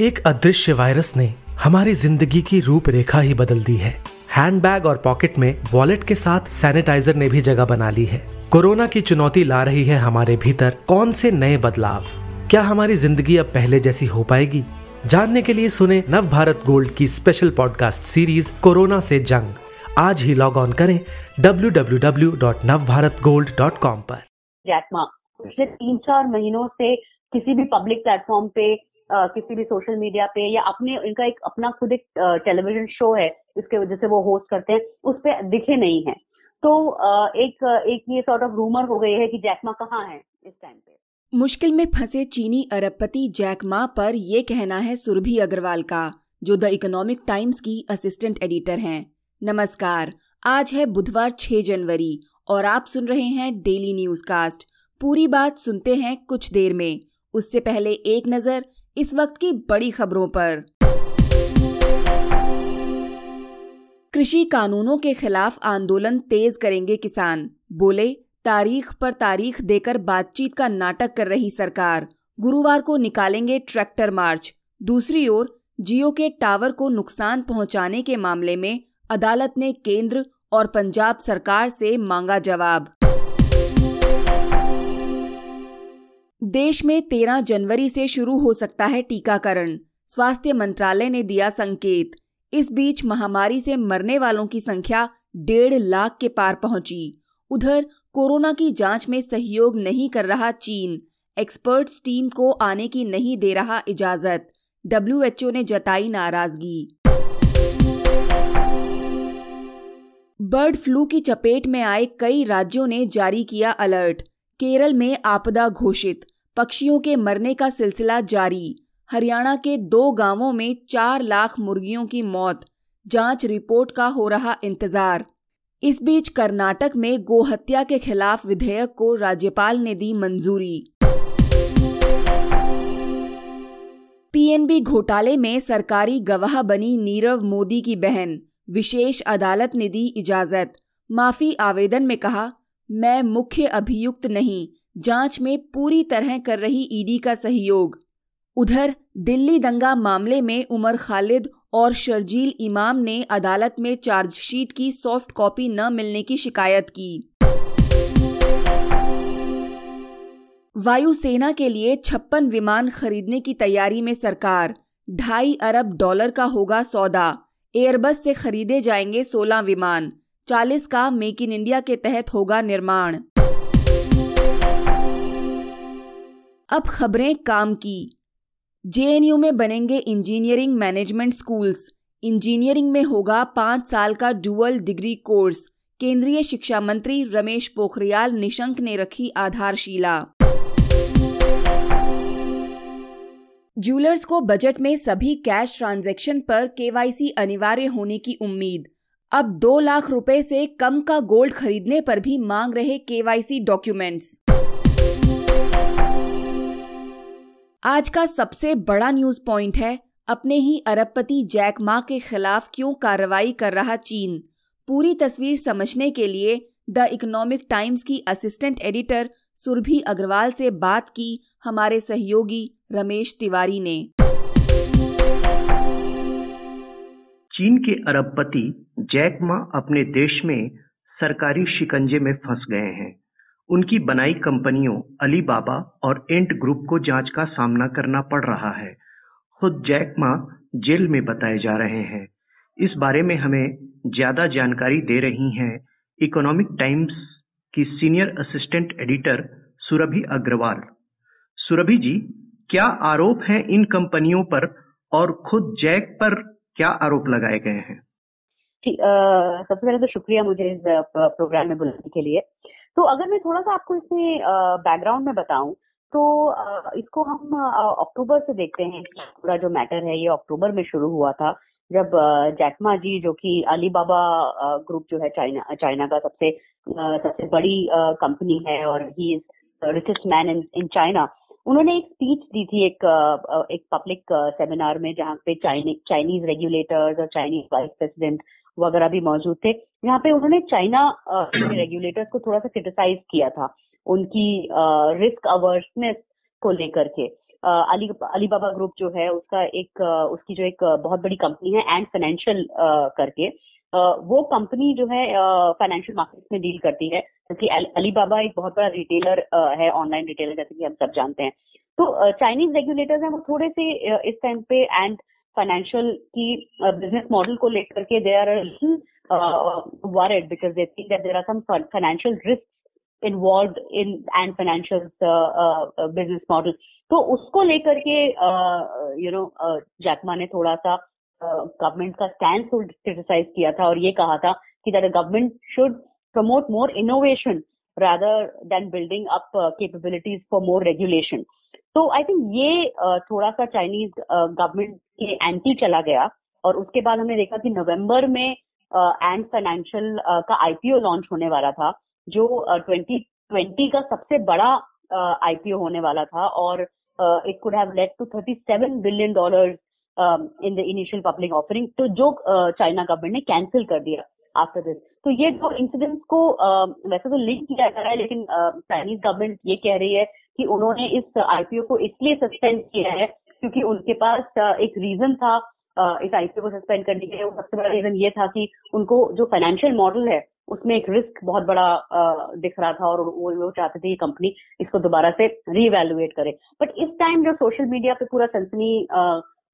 एक अदृश्य वायरस ने हमारी ज़िंदगी की रूपरेखा ही बदल दी है। हैंडबैग और पॉकेट में वॉलेट के साथ सैनिटाइजर ने भी जगह बना ली है। कोरोना की चुनौती ला रही है हमारे भीतर कौन से नए बदलाव? क्या हमारी ज़िंदगी अब पहले जैसी हो पाएगी? जानने के लिए सुने नव भारत गोल्ड की स्पेशल पॉडकास्ट सीरीज़ कोरोना से जंग। आज ही लॉग ऑन करें www.navbharatgold.com पर। जैकमा पिछले तीन चार महीनों से किसी भी पब्लिक प्लेटफॉर्म पे किसी भी सोशल मीडिया पे या अपने, इनका एक अपना खुद एक टेलीविज़न शो है इसके वजह से वो होस्ट करते हैं, उस पर दिखे नहीं है। तो एक एक ये सॉर्ट ऑफ़ रूमर हो गई है कि जैकमा कहाँ है इस टाइम पे। मुश्किल में फंसे चीनी अरबपति जैक मा पर ये कहना है सुरभि अग्रवाल का, जो द इकोनॉमिक टाइम्स की असिस्टेंट एडिटर हैं। नमस्कार, आज है बुधवार 6 जनवरी, और आप सुन रहे हैं डेली न्यूज़ कास्ट पूरी बात सुनते हैं कुछ देर में। उससे पहले एक नज़र इस वक्त की बड़ी खबरों पर। कृषि कानूनों के खिलाफ आंदोलन तेज करेंगे किसान, बोले, तारीख पर तारीख देकर बातचीत का नाटक कर रही सरकार। गुरुवार को निकालेंगे ट्रैक्टर मार्च। दूसरी ओर, जियो के टावर को नुकसान पहुँचाने के मामले में अदालत ने केंद्र और पंजाब सरकार से मांगा जवाब। देश में 13 जनवरी से शुरू हो सकता है टीकाकरण। स्वास्थ्य मंत्रालय ने दिया संकेत। इस बीच महामारी से मरने वालों की संख्या डेढ़ लाख के पार पहुँची। उधर, कोरोना की जाँच में सहयोग नहीं कर रहा चीन। एक्सपर्ट्स टीम को आने की नहीं दे रहा इजाज़त। डब्ल्यूएचओ ने जताई नाराज़गी। बर्ड फ्लू की चपेट में आए कई राज्यों ने जारी किया अलर्ट। केरल में आपदा घोषित। पक्षियों के मरने का सिलसिला जारी। हरियाणा के दो गाँवों में चार लाख मुर्गियों की मौत, जाँच रिपोर्ट का हो रहा इंतज़ार। इस बीच कर्नाटक में गोहत्या के खिलाफ विधेयक को राज्यपाल ने दी मंजूरी। पीएनबी घोटाले में सरकारी गवाह बनी नीरव मोदी की बहन, विशेष अदालत ने दी इजाज़त। माफ़ी आवेदन में कहा, मैं मुख्य अभियुक्त नहीं जाँच में पूरी तरह कर रही ईडी का सहयोग। उधर दिल्ली दंगा मामले में उमर खालिद और शर्जील इमाम ने अदालत में चार्जशीट की सॉफ्ट कॉपी न मिलने की शिकायत की। वायुसेना के लिए छप्पन विमान खरीदने की तैयारी में सरकार। ढाई अरब डॉलर का होगा सौदा। एयरबस से खरीदे जाएँगे 16 विमान। 40 का मेक इन इंडिया के तहत होगा निर्माण। अब खबरें काम की। जेएनयू में बनेंगे इंजीनियरिंग मैनेजमेंट स्कूल्स। इंजीनियरिंग में होगा पाँच साल का डुअल डिग्री कोर्स। केंद्रीय शिक्षा मंत्री रमेश पोखरियाल निशंक ने रखी आधारशिला। ज्वेलर्स को बजट में सभी कैश ट्रांजैक्शन पर केवाईसी अनिवार्य होने की उम्मीद। अब दो लाख रुपए से कम का गोल्ड खरीदने पर भी मांग रहे केवाईसी डॉक्यूमेंट्स। आज का सबसे बड़ा न्यूज़ पॉइंट है, अपने ही अरबपति जैक मा के खिलाफ क्यों कार्रवाई कर रहा चीन? पूरी तस्वीर समझने के लिए द इकोनॉमिक टाइम्स की असिस्टेंट एडिटर सुरभि अग्रवाल से बात की हमारे सहयोगी रमेश तिवारी ने। चीन के अरबपति जैक मा अपने देश में सरकारी शिकंजे में फंस गए हैं। उनकी बनाई कंपनियों, अलीबाबा और एंट ग्रुप को जाँच का सामना करना पड़ रहा है। खुद जैक मा जेल में बताए जा रहे हैं। इस बारे में हमें ज़्यादा जानकारी दे रही हैं इकोनॉमिक टाइम्स की senior assistant editor Surbhi Agarwal. Surbhi ji, क्या आरोप हैं इन कंपनियों पर और खुद जैक पर क्या आरोप लगाए गए हैं? सबसे पहले तो शुक्रिया मुझे इस प्रोग्राम में बुलाने के लिए। तो अगर मैं थोड़ा सा आपको इसमें बैकग्राउंड में बताऊँ तो इसको हम अक्टूबर से देखते हैं पूरा जो मैटर है, ये अक्टूबर में शुरू हुआ था, जब जैकमा जी जो कि अलीबाबा ग्रुप जो है चाइना चाइना का सबसे सबसे बड़ी कंपनी है और he is richest man in in China उन्होंने एक स्पीच दी थी एक एक पब्लिक सेमिनार में, जहाँ पे चाइनीज़ रेगुलेटर्स और चाइनीज़ वाइस प्रेसिडेंट वगैरह भी मौजूद थे। यहाँ पे उन्होंने चाइना रेगुलेटर्स को थोड़ा सा क्रिटिसाइज किया था उनकी रिस्क अवर्सनेस को लेकर के। अली अलीबाबा ग्रुप जो है उसका एक उसकी जो एक बहुत बड़ी कंपनी है एंड फाइनेंशियल करके। वो कंपनी जो है फाइनेंशियल मार्केट में डील करती है क्योंकि अलीबाबा एक बहुत बड़ा रिटेलर है ऑनलाइन रिटेलर जैसे कि हम सब जानते हैं। तो चाइनीज़ रेगुलेटर्स हैं वो थोड़े से इस टाइम पे एंड फाइनेंशियल की बिज़नेस मॉडल को लेकर के they are worried because they think that there are some financial risk involved in Ant Financial business model तो उसको लेकर के यू नो जैकमा ने थोड़ा सा गवर्नमेंट का स्टैंड क्रिटिसाइज किया था और ये कहा था कि that government should promote more innovation than building up uh, capabilities for more regulation. तो आई थिंक ये थोड़ा सा चाइनीज़ गवर्नमेंट के एंटी चला गया और उसके बाद हमने देखा कि नवंबर में एंड फाइनेंशियल का आईपीओ लॉन्च होने वाला था, जो ट्वेंटी ट्वेंटी का सबसे बड़ा आईपीओ होने वाला था और it could have led to thirty seven billion dollar in the initial public offering तो जो चाइना गवर्नमेंट ने कैंसिल कर दिया आफ्टर दिस तो ये जो इंसिडेंट्स को वैसे तो लिंक किया जा रहा है, लेकिन चाइनीज़ गवर्नमेंट ये कह रही है कि उन्होंने इस आईपीओ को इसलिए सस्पेंड किया है क्योंकि उनके पास एक रीजन था इस आईपीओ को सस्पेंड करने के लिए। सबसे बड़ा रीजन ये था कि उनको जो फाइनेंशियल मॉडल है, उसमें एक रिस्क बहुत बड़ा दिख रहा था और वो वो चाहते थे कि कंपनी इसको दोबारा से रीवैल्युएट करे। बट इस टाइम जो सोशल मीडिया पे पूरा सनसनी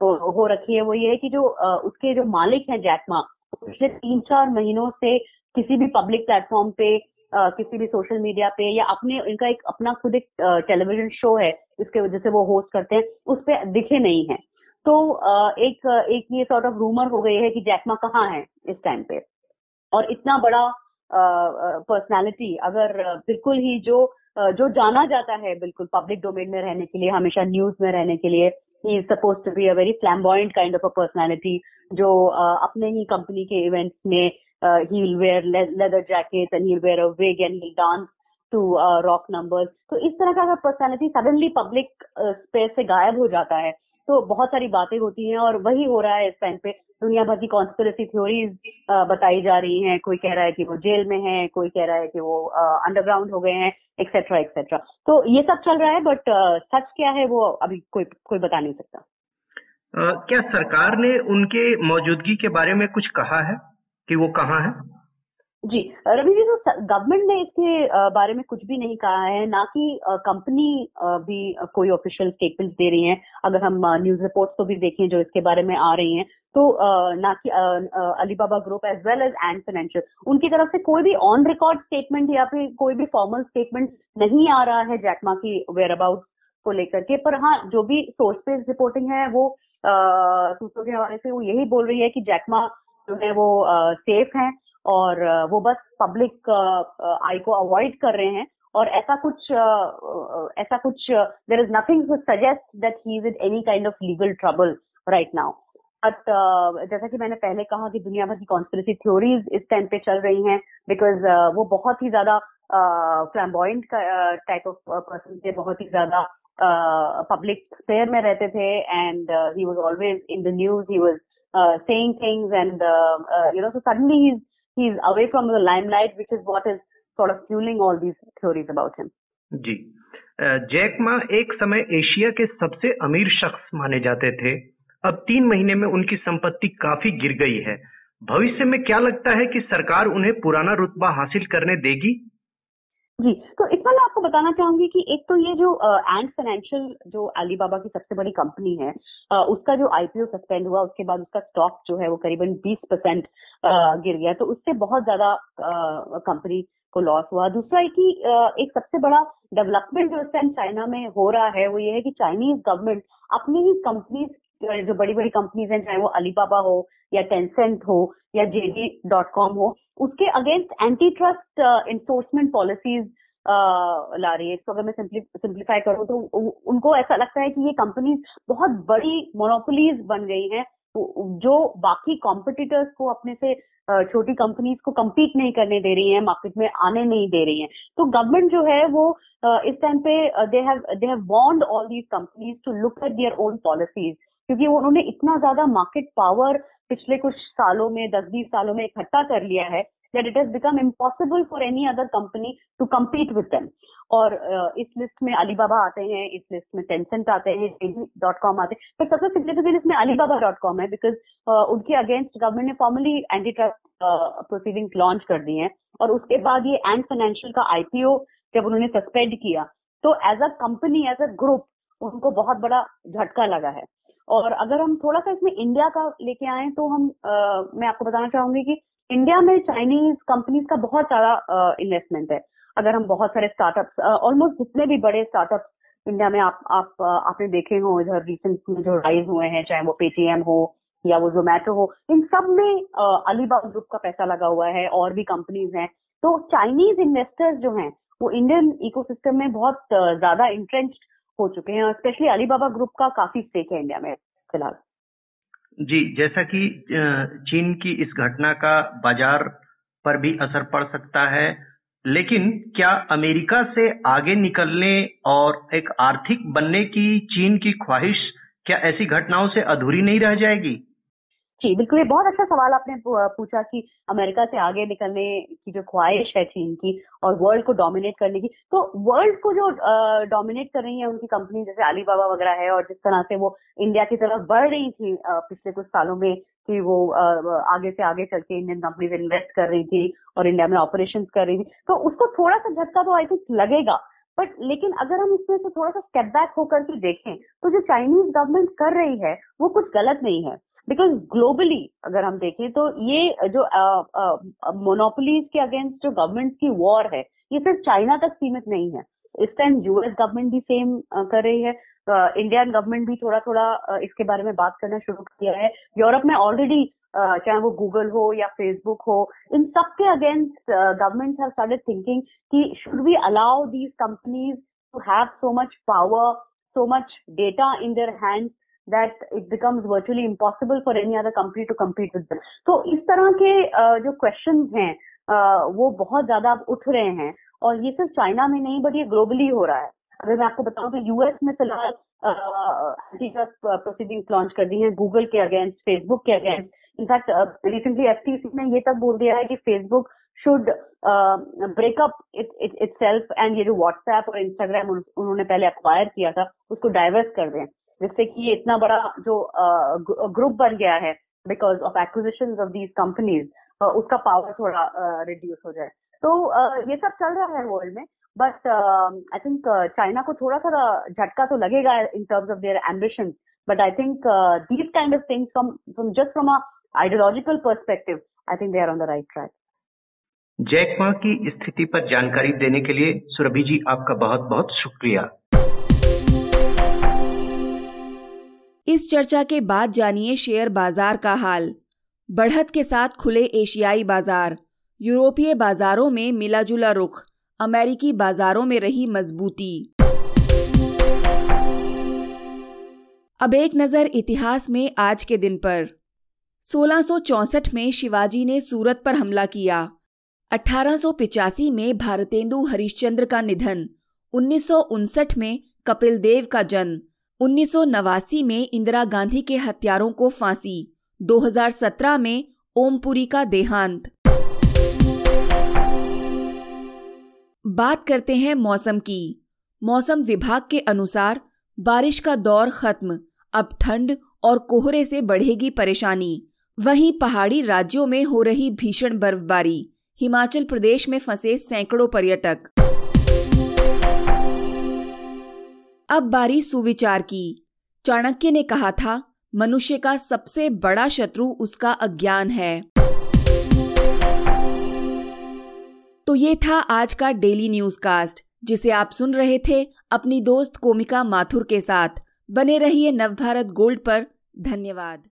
हो रखी है वो ये है कि जो उसके जो मालिक हैं जैकमा पिछले तीन चार महीनों से किसी भी पब्लिक प्लेटफॉर्म पे किसी भी सोशल मीडिया पे या अपने, इनका एक अपना खुद एक टेलीविज़न शो है, इसके वजह से वो होस्ट करते हैं, उस पर दिखे नहीं है। तो एक एक ये सॉर्ट ऑफ़ रूमर हो गई है कि जैकमा कहाँ है इस टाइम पे। और इतना बड़ा पर्सनालिटी अगर बिल्कुल ही जो जो जाना जाता है बिल्कुल पब्लिक डोमेन में रहने के लिए, हमेशा न्यूज़ में रहने के लिए he is supposed to be a very flamboyant kind of a personality जो अपने ही कंपनी के इवेंट्स में he will wear leather jacket and he wear a wig and he dance to rock numbers तो इस तरह का अगर पर्सनैलिटी सडनली पब्लिक स्पेस से गायब हो जाता है तो बहुत सारी बातें होती हैं और वही हो रहा है इस टाइम पे। दुनिया भर की कॉन्स्पिरसी थ्योरीज बताई जा रही हैं। कोई कह रहा है कि वो जेल में है कोई कह रहा है कि वो अंडरग्राउंड हो गए हैं एक्सेट्रा एक्सेट्रा तो ये सब चल रहा है बट सच क्या है वो अभी कोई कोई बता नहीं सकता। Uh, क्या सरकार ने उनके मौजूदगी के बारे में कुछ कहा है? कि वो कहाँ है? जी, रवि जी तो गवर्नमेंट ने इसके बारे में कुछ भी नहीं कहा है, ना कि कंपनी भी कोई ऑफिशियल स्टेटमेंट दे रही है। अगर हम न्यूज़ रिपोर्ट्स को भी देखें जो इसके बारे में आ रही हैं तो ना कि Alibaba group as well as Ant Financial उनकी तरफ़ से कोई भी ऑन रिकॉर्ड स्टेटमेंट या फिर कोई भी फॉर्मल स्टेटमेंट नहीं आ रहा है जैकमा की वेयर अबाउट को लेकर के। पर हाँ जो भी सोर्स बेस्ड रिपोर्टिंग है, वो सूत्रों के हवाले से वो यही बोल रही है कि जैकमा जो है वो सेफ़ है और वो बस पब्लिक आई को अवॉइड कर रहे हैं और ऐसा कुछ ऐसा कुछ there is nothing to suggest that he is in any kind of legal trouble right now but जैसा कि मैंने पहले कहा कि दुनिया भर की कॉन्स्पिरसी थ्योरीज इस टाइम पे चल रही हैं बिकॉज़ वो बहुत ही ज़्यादा फ्लैम्बॉइंट टाइप ऑफ़ पर्सन थे, बहुत ही ज़्यादा पब्लिक स्पेयर में रहते थे and he was always in the news he was saying things and you know so suddenly he he's away from the limelight, which is what is sort of fueling all these theories about him. जी। Jack Ma एक समय Asia के सबसे अमीर शख्स माने जाते थे। अब तीन महीने में उनकी संपत्ति काफ़ी गिर गई है। भविष्य में क्या लगता है कि सरकार उन्हें पुराना रुतबा हासिल करने देगी? जी तो इसमें मैं आपको बताना चाहूँगी कि एक तो ये जो एंड फाइनेंशियल जो अलीबाबा की सबसे बड़ी कंपनी है uh, उसका जो आईपीओ सस्पेंड हुआ उसके बाद उसका स्टॉक जो है वो करीबन 20 परसेंट गिर गया। तो उससे बहुत ज़्यादा कंपनी को लॉस हुआ। दूसरा है कि एक सबसे बड़ा डेवलपमेंट जो इस टाइम चाइना में हो रहा है वो ये है कि चाइनीज़ गवर्नमेंट अपनी ही कंपनीज़ जो बड़ी बड़ी कंपनीज़ हैं, चाहे वो अलीबाबा हो या टेंसेंट हो या जेडी डॉट कॉम हो, उसके against anti trust enforcement policies ला रही है। इसको अगर मैं सिंप्लीफाई करूँ तो उनको ऐसा लगता है कि ये कंपनीज़ बहुत बड़ी मोनोपोलीज बन गई हैं जो बाकी कॉम्पिटिटर्स को अपने से छोटी कंपनीज़ को कम्पीट नहीं करने दे रही हैं मार्केट में आने नहीं दे रही हैं। तो गवर्नमेंट जो है वो इस टाइम पे they have they have warned all these companies to look at their own policies क्योंकि उन्होंने इतना ज़्यादा मार्केट पावर पिछले कुछ सालों में, दस बीस सालों में इकट्ठा कर लिया है that it has become impossible for any other company to compete with them और इस लिस्ट में अलीबाबा आते हैं, इस लिस्ट में टेंसेंट आते हैं डॉट कॉम आते हैं। पर सबसे सिग्निफिकेंट इसमें अलीबाबा डॉट कॉम है बिकॉज़ उनके अगेंस्ट गवर्नमेंट ने formally anti trust proceeding launch कर दी है और उसके बाद ये एंड फाइनेंशियल का आईपीओ जब उन्होंने सस्पेंड किया तो as a company as a group उनको बहुत बड़ा झटका लगा है। और अगर हम थोड़ा सा इसमें इंडिया का लेके आए तो हम आ, मैं आपको बताना चाहूँगी कि इंडिया में चाइनीज़ कंपनीज़ का बहुत सारा इन्वेस्टमेंट है। अगर हम बहुत सारे स्टार्टअप्स ऑलमोस्ट जितने भी बड़े स्टार्टअप्स इंडिया में आप आप आपने देखे हो इधर रिसेंट में जो राइज हुए हैं चाहे वो पेटीएम हो या वो जोमेटो हो इन सब में अलीबाग ग्रुप का पैसा लगा हुआ है और भी कंपनीज़ हैं। तो चाइनीज़ इन्वेस्टर्स जो हैं वो इंडियन इकोसिस्टम में बहुत ज़्यादा इंट्रेंच हो चुके हैं स्पेशली अलीबाबा ग्रुप का काफ़ी स्टेक है इंडिया में फ़िलहाल। जी, जैसा कि चीन की इस घटना का बाज़ार पर भी असर पड़ सकता है, लेकिन क्या अमेरिका से आगे निकलने और एक आर्थिक बनने की चीन की ख्वाहिश क्या ऐसी घटनाओं से अधूरी नहीं रह जाएगी? जी, बिल्कुल, ये बहुत अच्छा सवाल आपने पूछा कि अमेरिका से आगे निकलने की जो ख्वाहिश है चीन की और वर्ल्ड को डोमिनेट करने की। तो वर्ल्ड को जो डोमिनेट कर रही है उनकी कंपनी जैसे अलीबाबा वगैरह है और जिस तरह से वो इंडिया की तरफ़ बढ़ रही थी पिछले कुछ सालों में कि वो आगे से आगे चल के इंडियन कंपनीज़ इन्वेस्ट कर रही थी और इंडिया में ऑपरेशन कर रही थी। तो उसको थोड़ा सा झटका तो आई थिंक लगेगा बट लेकिन अगर हम इसमें से थोड़ा सा स्टेप बैक होकर के देखें तो जो चाइनीज़ गवर्नमेंट कर रही है, वो कुछ गलत नहीं है। बिकॉज़ ग्लोबली अगर हम देखें तो ये जो मोनोपोलीज के अगेंस्ट जो गवर्नमेंट की वॉर है, ये सिर्फ़ चाइना तक सीमित नहीं है। इस टाइम यूएस गवर्नमेंट भी सेम कर रही है। इंडियन गवर्नमेंट भी थोड़ा थोड़ा इसके बारे में बात करना शुरू किया है। यूरोप में ऑलरेडी चाहे वो गूगल हो या फेसबुक हो, इन सब के against government have started thinking कि should we allow these companies to have so much power so much data in their hands that it becomes virtually impossible for any other company to compete with them. तो इस तरह के जो question हैं वो बहुत ज़्यादा उठ रहे हैं और ये सिर्फ़ चाइना में नहीं, बट ये ग्लोबली हो रहा है। अगर मैं आपको बताऊँ तो यूएस में फ़िलहाल प्रोसीडिंग्स लॉन्च कर दी हैं गूगल के अगेंस्ट फेसबुक के against in fact recently F ने ये तक बोल दिया है कि Facebook should break up itself and ये जो व्हाट्सएप और इंस्टाग्राम उन्होंने पहले अक्वायर किया था, उसको डाइवर्स कर दें। जिससे कि ये इतना बड़ा जो ग्रुप बन गया है because of acquisition of these companies उसका पावर थोड़ा रिड्यूस हो जाए। तो ये सब चल रहा है वर्ल्ड में बट आई थिंक चाइना को थोड़ा सा झटका तो लगेगा in terms of their ambition but I think these kind of things from from just from a ideological perspective I think they are on the right track Jack Ma की स्थिति पर जानकारी देने के लिए सुरभि जी आपका बहुत बहुत शुक्रिया। इस चर्चा के बाद जानिए शेयर बाज़ार का हाल। बढ़त के साथ खुले एशियाई बाज़ार, यूरोपीय बाजारों में मिला जुला रुख, अमेरिकी बाजारों में रही मजबूती। अब एक नज़र इतिहास में आज के दिन पर। 1664 में शिवाजी ने सूरत पर हमला किया। अठारह में भारतेंदु हरिश्चंद्र का निधन। उन्नीस सौ उनसठ में कपिल देव का जन्म। उन्नीस सौ नवासी में इंदिरा गांधी के हत्यारों को फांसी 2017 में ओमपुरी का देहांत। बात करते हैं मौसम की। मौसम विभाग के अनुसार बारिश का दौर खत्म, अब ठंड और कोहरे से बढ़ेगी परेशानी। वहीं पहाड़ी राज्यों में हो रही भीषण बर्फबारी, हिमाचल प्रदेश में फंसे सैकड़ों पर्यटक। अब बारी सुविचार की। चाणक्य ने कहा था, मनुष्य का सबसे बड़ा शत्रु उसका अज्ञान है। तो ये था आज का डेली न्यूज़ कास्ट जिसे आप सुन रहे थे अपनी दोस्त कोमिका माथुर के साथ। बने रहिए नवभारत गोल्ड पर। धन्यवाद।